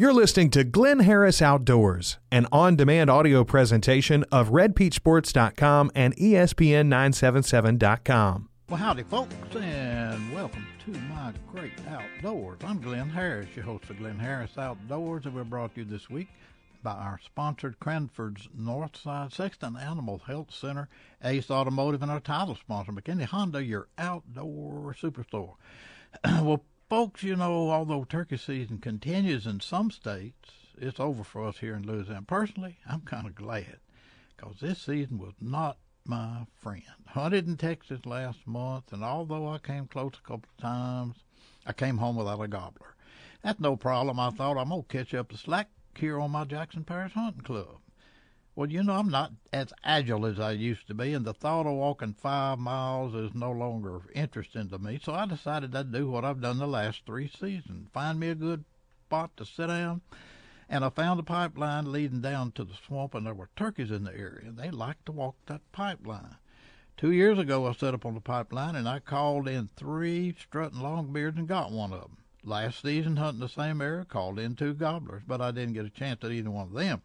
You're listening to Glynn Harris Outdoors, an on demand audio presentation of RedPeachSports.com and E ESPN977.com. Well, howdy, folks, and welcome to my great outdoors. I'm Glynn Harris, your host of Glynn Harris Outdoors, and we're brought to you this week by our sponsored Cranford's Northside Sexton Animal Health Center, Ace Automotive, and our title sponsor, McKinney Honda, your outdoor superstore. well, folks, you know, although turkey season continues in some states, it's over for us here in Louisiana. Personally, I'm kind of glad because this season was not my friend. Hunted in Texas last month, and although I came close a couple of times, I came home without a gobbler. That's no problem. I thought I'm going to catch up the slack here on my Jackson Parish Hunting Club. Well, you know, I'm not as agile as I used to be, and the thought of walking five miles is no longer interesting to me. So I decided I'd do what I've done the last three seasons find me a good spot to sit down. And I found a pipeline leading down to the swamp, and there were turkeys in the area, they liked to walk that pipeline. Two years ago, I set up on the pipeline, and I called in three strutting longbeards and got one of them. Last season, hunting the same area, called in two gobblers, but I didn't get a chance at either one of them.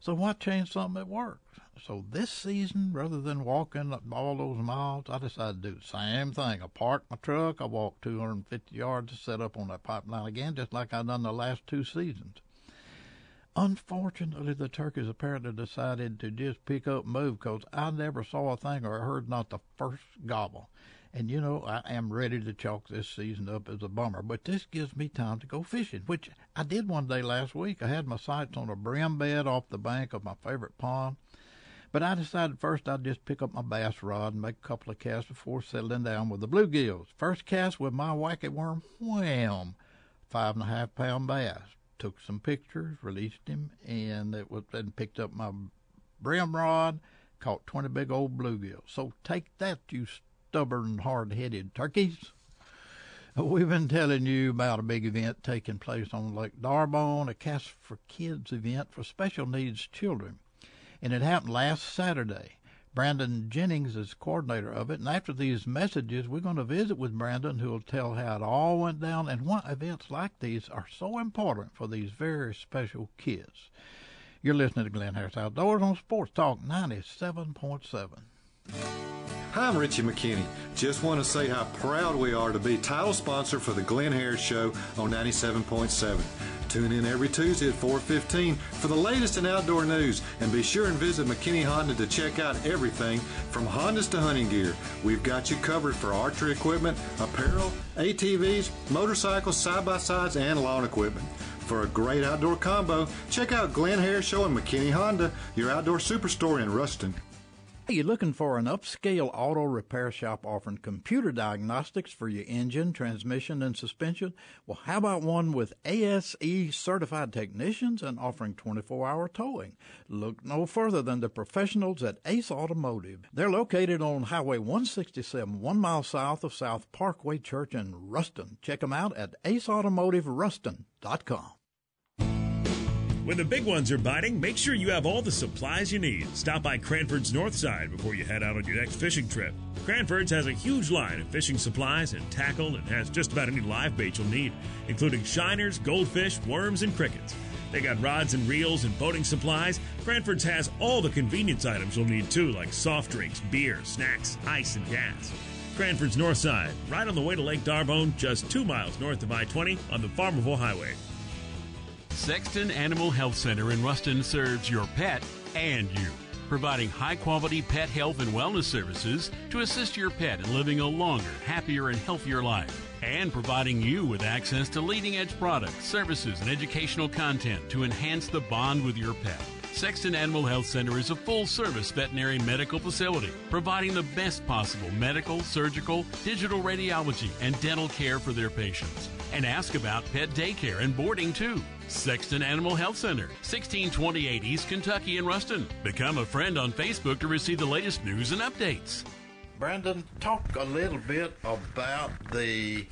So why change something that worked? So this season, rather than walking all those miles, I decided to do the same thing. I parked my truck, I walked 250 yards to set up on that pipeline again, just like I've done the last two seasons. Unfortunately, the turkeys apparently decided to just pick up and move because I never saw a thing or heard not the first gobble. And you know, I am ready to chalk this season up as a bummer, but this gives me time to go fishing, which I did one day last week. I had my sights on a brim bed off the bank of my favorite pond, but I decided first I'd just pick up my bass rod and make a couple of casts before settling down with the bluegills. First cast with my wacky worm, wham, five and a half pound bass. Took some pictures, released him, and it was then picked up my brim rod, caught twenty big old bluegills. So take that, you stubborn, hard-headed turkeys. We've been telling you about a big event taking place on Lake D'Arbonne, a Cast for Kids event for special needs children. And it happened last Saturday. Brandon Jennings is coordinator of it, and after these messages, we're going to visit with Brandon, who will tell how it all went down and why events like these are so important for these very special kids. You're listening to Glynn Harris Outdoors on Sports Talk 97.7. Hi, I'm Richie McKinney. Just want to say how proud we are to be title sponsor for the Glynn Harris Show on 97.7. Tune in every Tuesday at 4:15 for the latest in outdoor news, and be sure and visit McKinney Honda to check out everything from Hondas to hunting gear. We've got you covered for archery equipment, apparel, ATVs, motorcycles, side-by-sides, and lawn equipment. For a great outdoor combo, check out Glynn Harris Show and McKinney Honda, your outdoor superstore in Ruston. Are you looking for an upscale auto repair shop offering computer diagnostics for your engine, transmission, and suspension? Well, how about one with ASE certified technicians and offering 24 hour towing? Look no further than the professionals at Ace Automotive. They're located on Highway 167, one mile south of South Parkway Church in Ruston. Check them out at aceautomotiveruston.com. When the big ones are biting, make sure you have all the supplies you need. Stop by Cranford's North Side before you head out on your next fishing trip. Cranford's has a huge line of fishing supplies and tackle and has just about any live bait you'll need, including shiners, goldfish, worms, and crickets. They got rods and reels and boating supplies. Cranford's has all the convenience items you'll need too, like soft drinks, beer, snacks, ice, and gas. Cranford's North Side, right on the way to Lake D'Arbonne, just two miles north of I 20 on the Farmerville Highway. Sexton Animal Health Center in Ruston serves your pet and you, providing high quality pet health and wellness services to assist your pet in living a longer, happier, and healthier life, and providing you with access to leading edge products, services, and educational content to enhance the bond with your pet. Sexton Animal Health Center is a full service veterinary medical facility providing the best possible medical, surgical, digital radiology, and dental care for their patients. And ask about pet daycare and boarding too. Sexton Animal Health Center, 1628 East Kentucky in Ruston. Become a friend on Facebook to receive the latest news and updates. Brandon, talk a little bit about the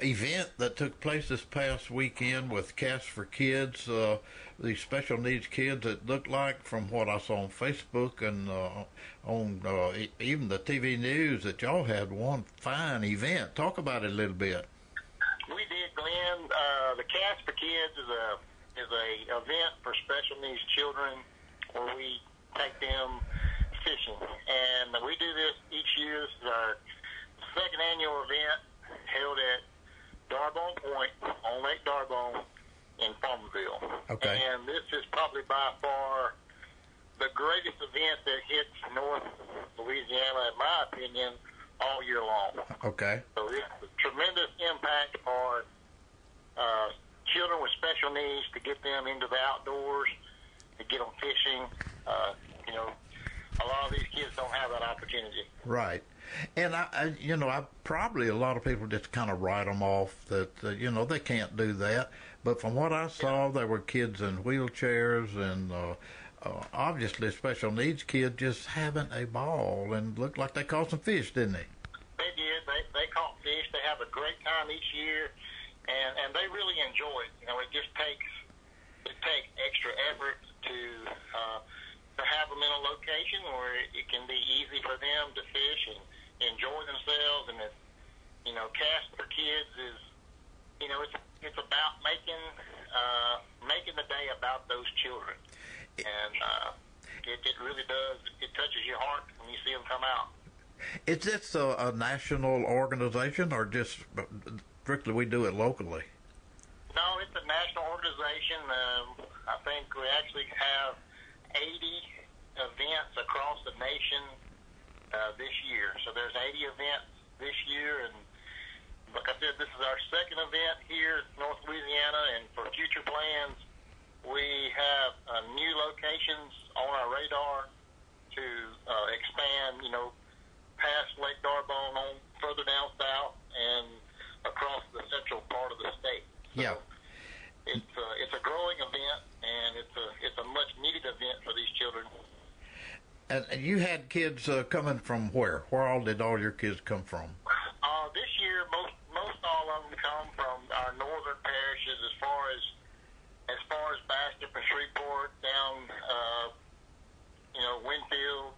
event that took place this past weekend with Cast for Kids, uh, these special needs kids. It looked like, from what I saw on Facebook and uh, on uh, even the TV news, that y'all had one fine event. Talk about it a little bit. We did, Glynn. The Cast for Kids is a is a event for special needs children where we take them fishing. And we do this each year. This is our second annual event held at D'Arbonne Point on Lake D'Arbonne in Farmerville. Okay. And this is probably by far the greatest event that hits North Louisiana, in my opinion, all year long. Okay. So it's a tremendous impact on uh, children with special needs to get them into the outdoors, to get them fishing. Uh, you know, a lot of these kids don't have that opportunity. Right. And I, I, you know, I probably a lot of people just kind of write them off that uh, you know they can't do that. But from what I saw, there were kids in wheelchairs and uh, uh, obviously special needs kids just having a ball and looked like they caught some fish, didn't they? They did. They they caught fish. They have a great time each year, and and they really enjoy it. You know, it just takes it takes extra effort to uh, to have them in a location where it can be easy for them to fish and enjoy themselves. And it's you know, cast for kids is you know it's it's about making uh, making the day about those children, and uh, it it really does. It touches your heart when you see them come out. Is this a, a national organization or just strictly we do it locally? No, it's a national organization. Um, I think we actually have 80 events across the nation uh, this year. So there's 80 events this year, and like I said, this is our second event here in North Louisiana. And for future plans, we have uh, new locations on our radar to uh, expand. You know, past Lake D'Arbonne, on further down south, and across the central part of the state. So Yeah. It's a, it's a growing event, and it's a it's a much needed event for these children. And, and you had kids uh, coming from where? Where all did all your kids come from? Uh, this year, most most all of them come from our northern parishes, as far as as far as Bastrop and Shreveport, down uh, you know Winnfield.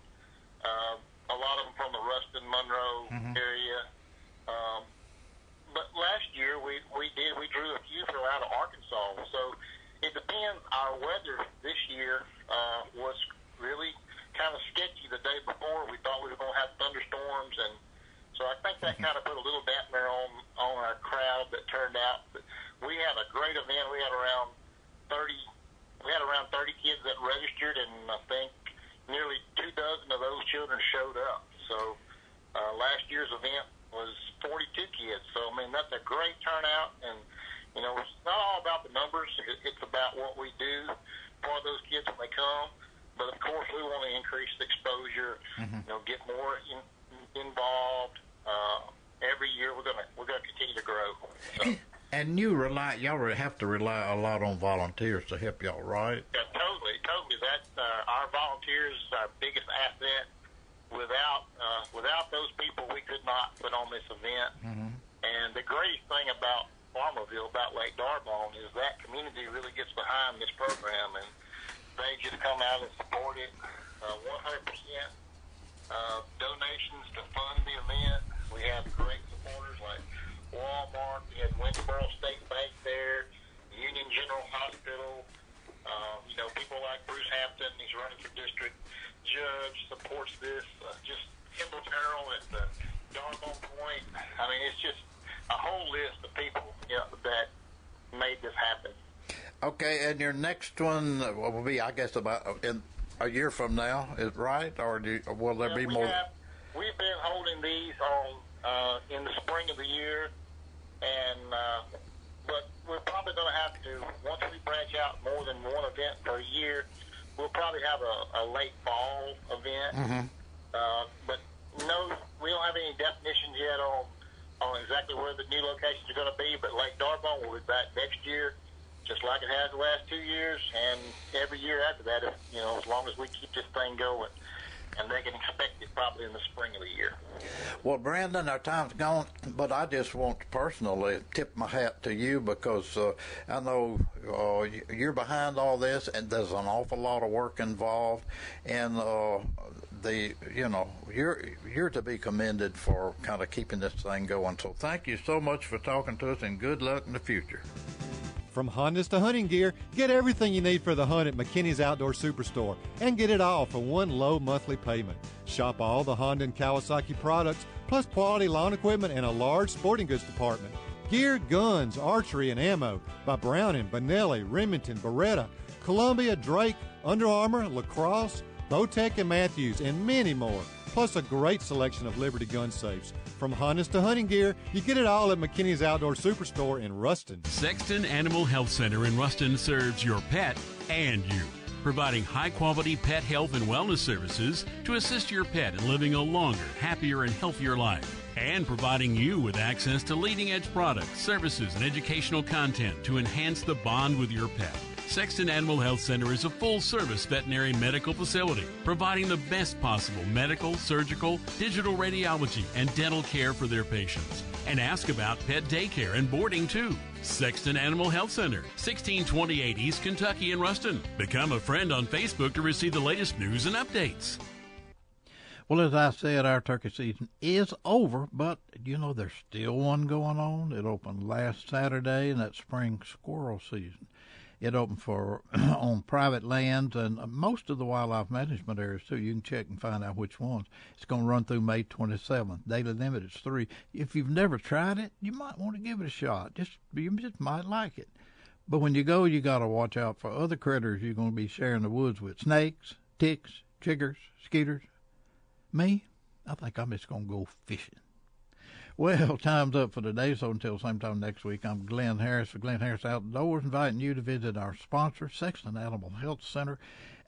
Uh, a lot of them from the Ruston Monroe area. Um, but last year we we did we drew a few from out of Arkansas. So it depends. Our weather this year uh, was really kind of sketchy the day before. We thought we were going to have thunderstorms, and so I think that kind of put a little dampener on on our crowd that turned out. But we had a great event. We had around thirty. We had around thirty kids that registered, and I think nearly two dozen of those children showed up. So uh, last year's event was 42 kids. So I mean that's a great turnout, and you know it's not all about the numbers. It- It's about what we do for those kids when they come. But of course, we want to increase the exposure. You know, get more in, involved. Uh, every year, we're gonna we're gonna continue to grow. So, And you rely, y'all have to rely a lot on volunteers to help y'all, right? Yeah, totally, totally. That's uh, our volunteers is our biggest asset. Without uh, without those people, we could not put on this event. Mm-hmm. And the greatest thing about Farmerville, about Lake D'Arbonne, is that community really gets behind this program, and they just come out and support it. Uh, 100% uh, donations to fund the event. We have great supporters like Walmart. We had Winnsboro State Bank there, Union General Hospital. Um, you know, people like Bruce Hampton, he's running for district judge, supports this. Uh, just Kimball Terrell at the D'Arbonne Point. I mean, it's just a whole list of people you know, that made this happen. Okay, and your next one will be, I guess, about in a year from now, is right? Or do you, will there Yeah, be more? Have, we've been holding these on uh, in the spring of the year, and uh, but we're probably going to have to once we branch out more than one event per year. We'll probably have a, a late fall event, uh, but no, we don't have any definitions yet on on exactly where the new locations are going to be. But Lake D'Arbonne will be back next year. Just like it has the last two years, and every year after that, if, you know, as long as we keep this thing going, and they can expect it probably in the spring of the year. Well, Brandon, our time's gone, but I just want to personally tip my hat to you because uh, I know uh, you- you're behind all this, and there's an awful lot of work involved, and uh, the you know you're you're to be commended for kind of keeping this thing going. So thank you so much for talking to us, and good luck in the future. From Hondas to hunting gear, get everything you need for the hunt at McKinney's Outdoor Superstore and get it all for one low monthly payment. Shop all the Honda and Kawasaki products, plus quality lawn equipment and a large sporting goods department. Gear, guns, archery, and ammo by Browning, Benelli, Remington, Beretta, Columbia, Drake, Under Armour, Lacrosse, Bowtech, and Mathews, and many more. Plus a great selection of Liberty gun safes. From harness to hunting gear, you get it all at McKinney's Outdoor Superstore in Ruston. Sexton Animal Health Center in Ruston serves your pet and you, providing high quality pet health and wellness services to assist your pet in living a longer, happier, and healthier life. And providing you with access to leading edge products, services, and educational content to enhance the bond with your pet. Sexton Animal Health Center is a full service veterinary medical facility providing the best possible medical, surgical, digital radiology, and dental care for their patients. And ask about pet daycare and boarding too. Sexton Animal Health Center, 1628 East Kentucky in Ruston. Become a friend on Facebook to receive the latest news and updates. Well, as I said, our turkey season is over, but you know there's still one going on. It opened last Saturday, and that's spring squirrel season. It opened for on private lands and most of the wildlife management areas too. You can check and find out which ones. It's going to run through May 27th. Daily limit is three. If you've never tried it, you might want to give it a shot. Just you just might like it. But when you go, you got to watch out for other critters you're going to be sharing the woods with: snakes, ticks, chiggers, skeeters. Me, I think I'm just going to go fishing. Well, time's up for today, so until same time next week, I'm Glynn Harris for Glynn Harris Outdoors, inviting you to visit our sponsor, Sexton Animal Health Center,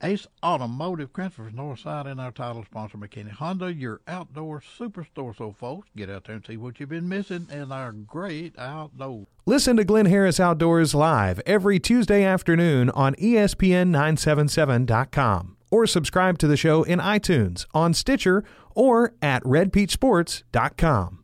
Ace Automotive, Cranford's Northside, and our title sponsor, McKinney Honda, your outdoor superstore. So, folks, get out there and see what you've been missing in our great outdoors. Listen to Glynn Harris Outdoors live every Tuesday afternoon on ESPN977.com or subscribe to the show in iTunes, on Stitcher, or at redpeachsports.com.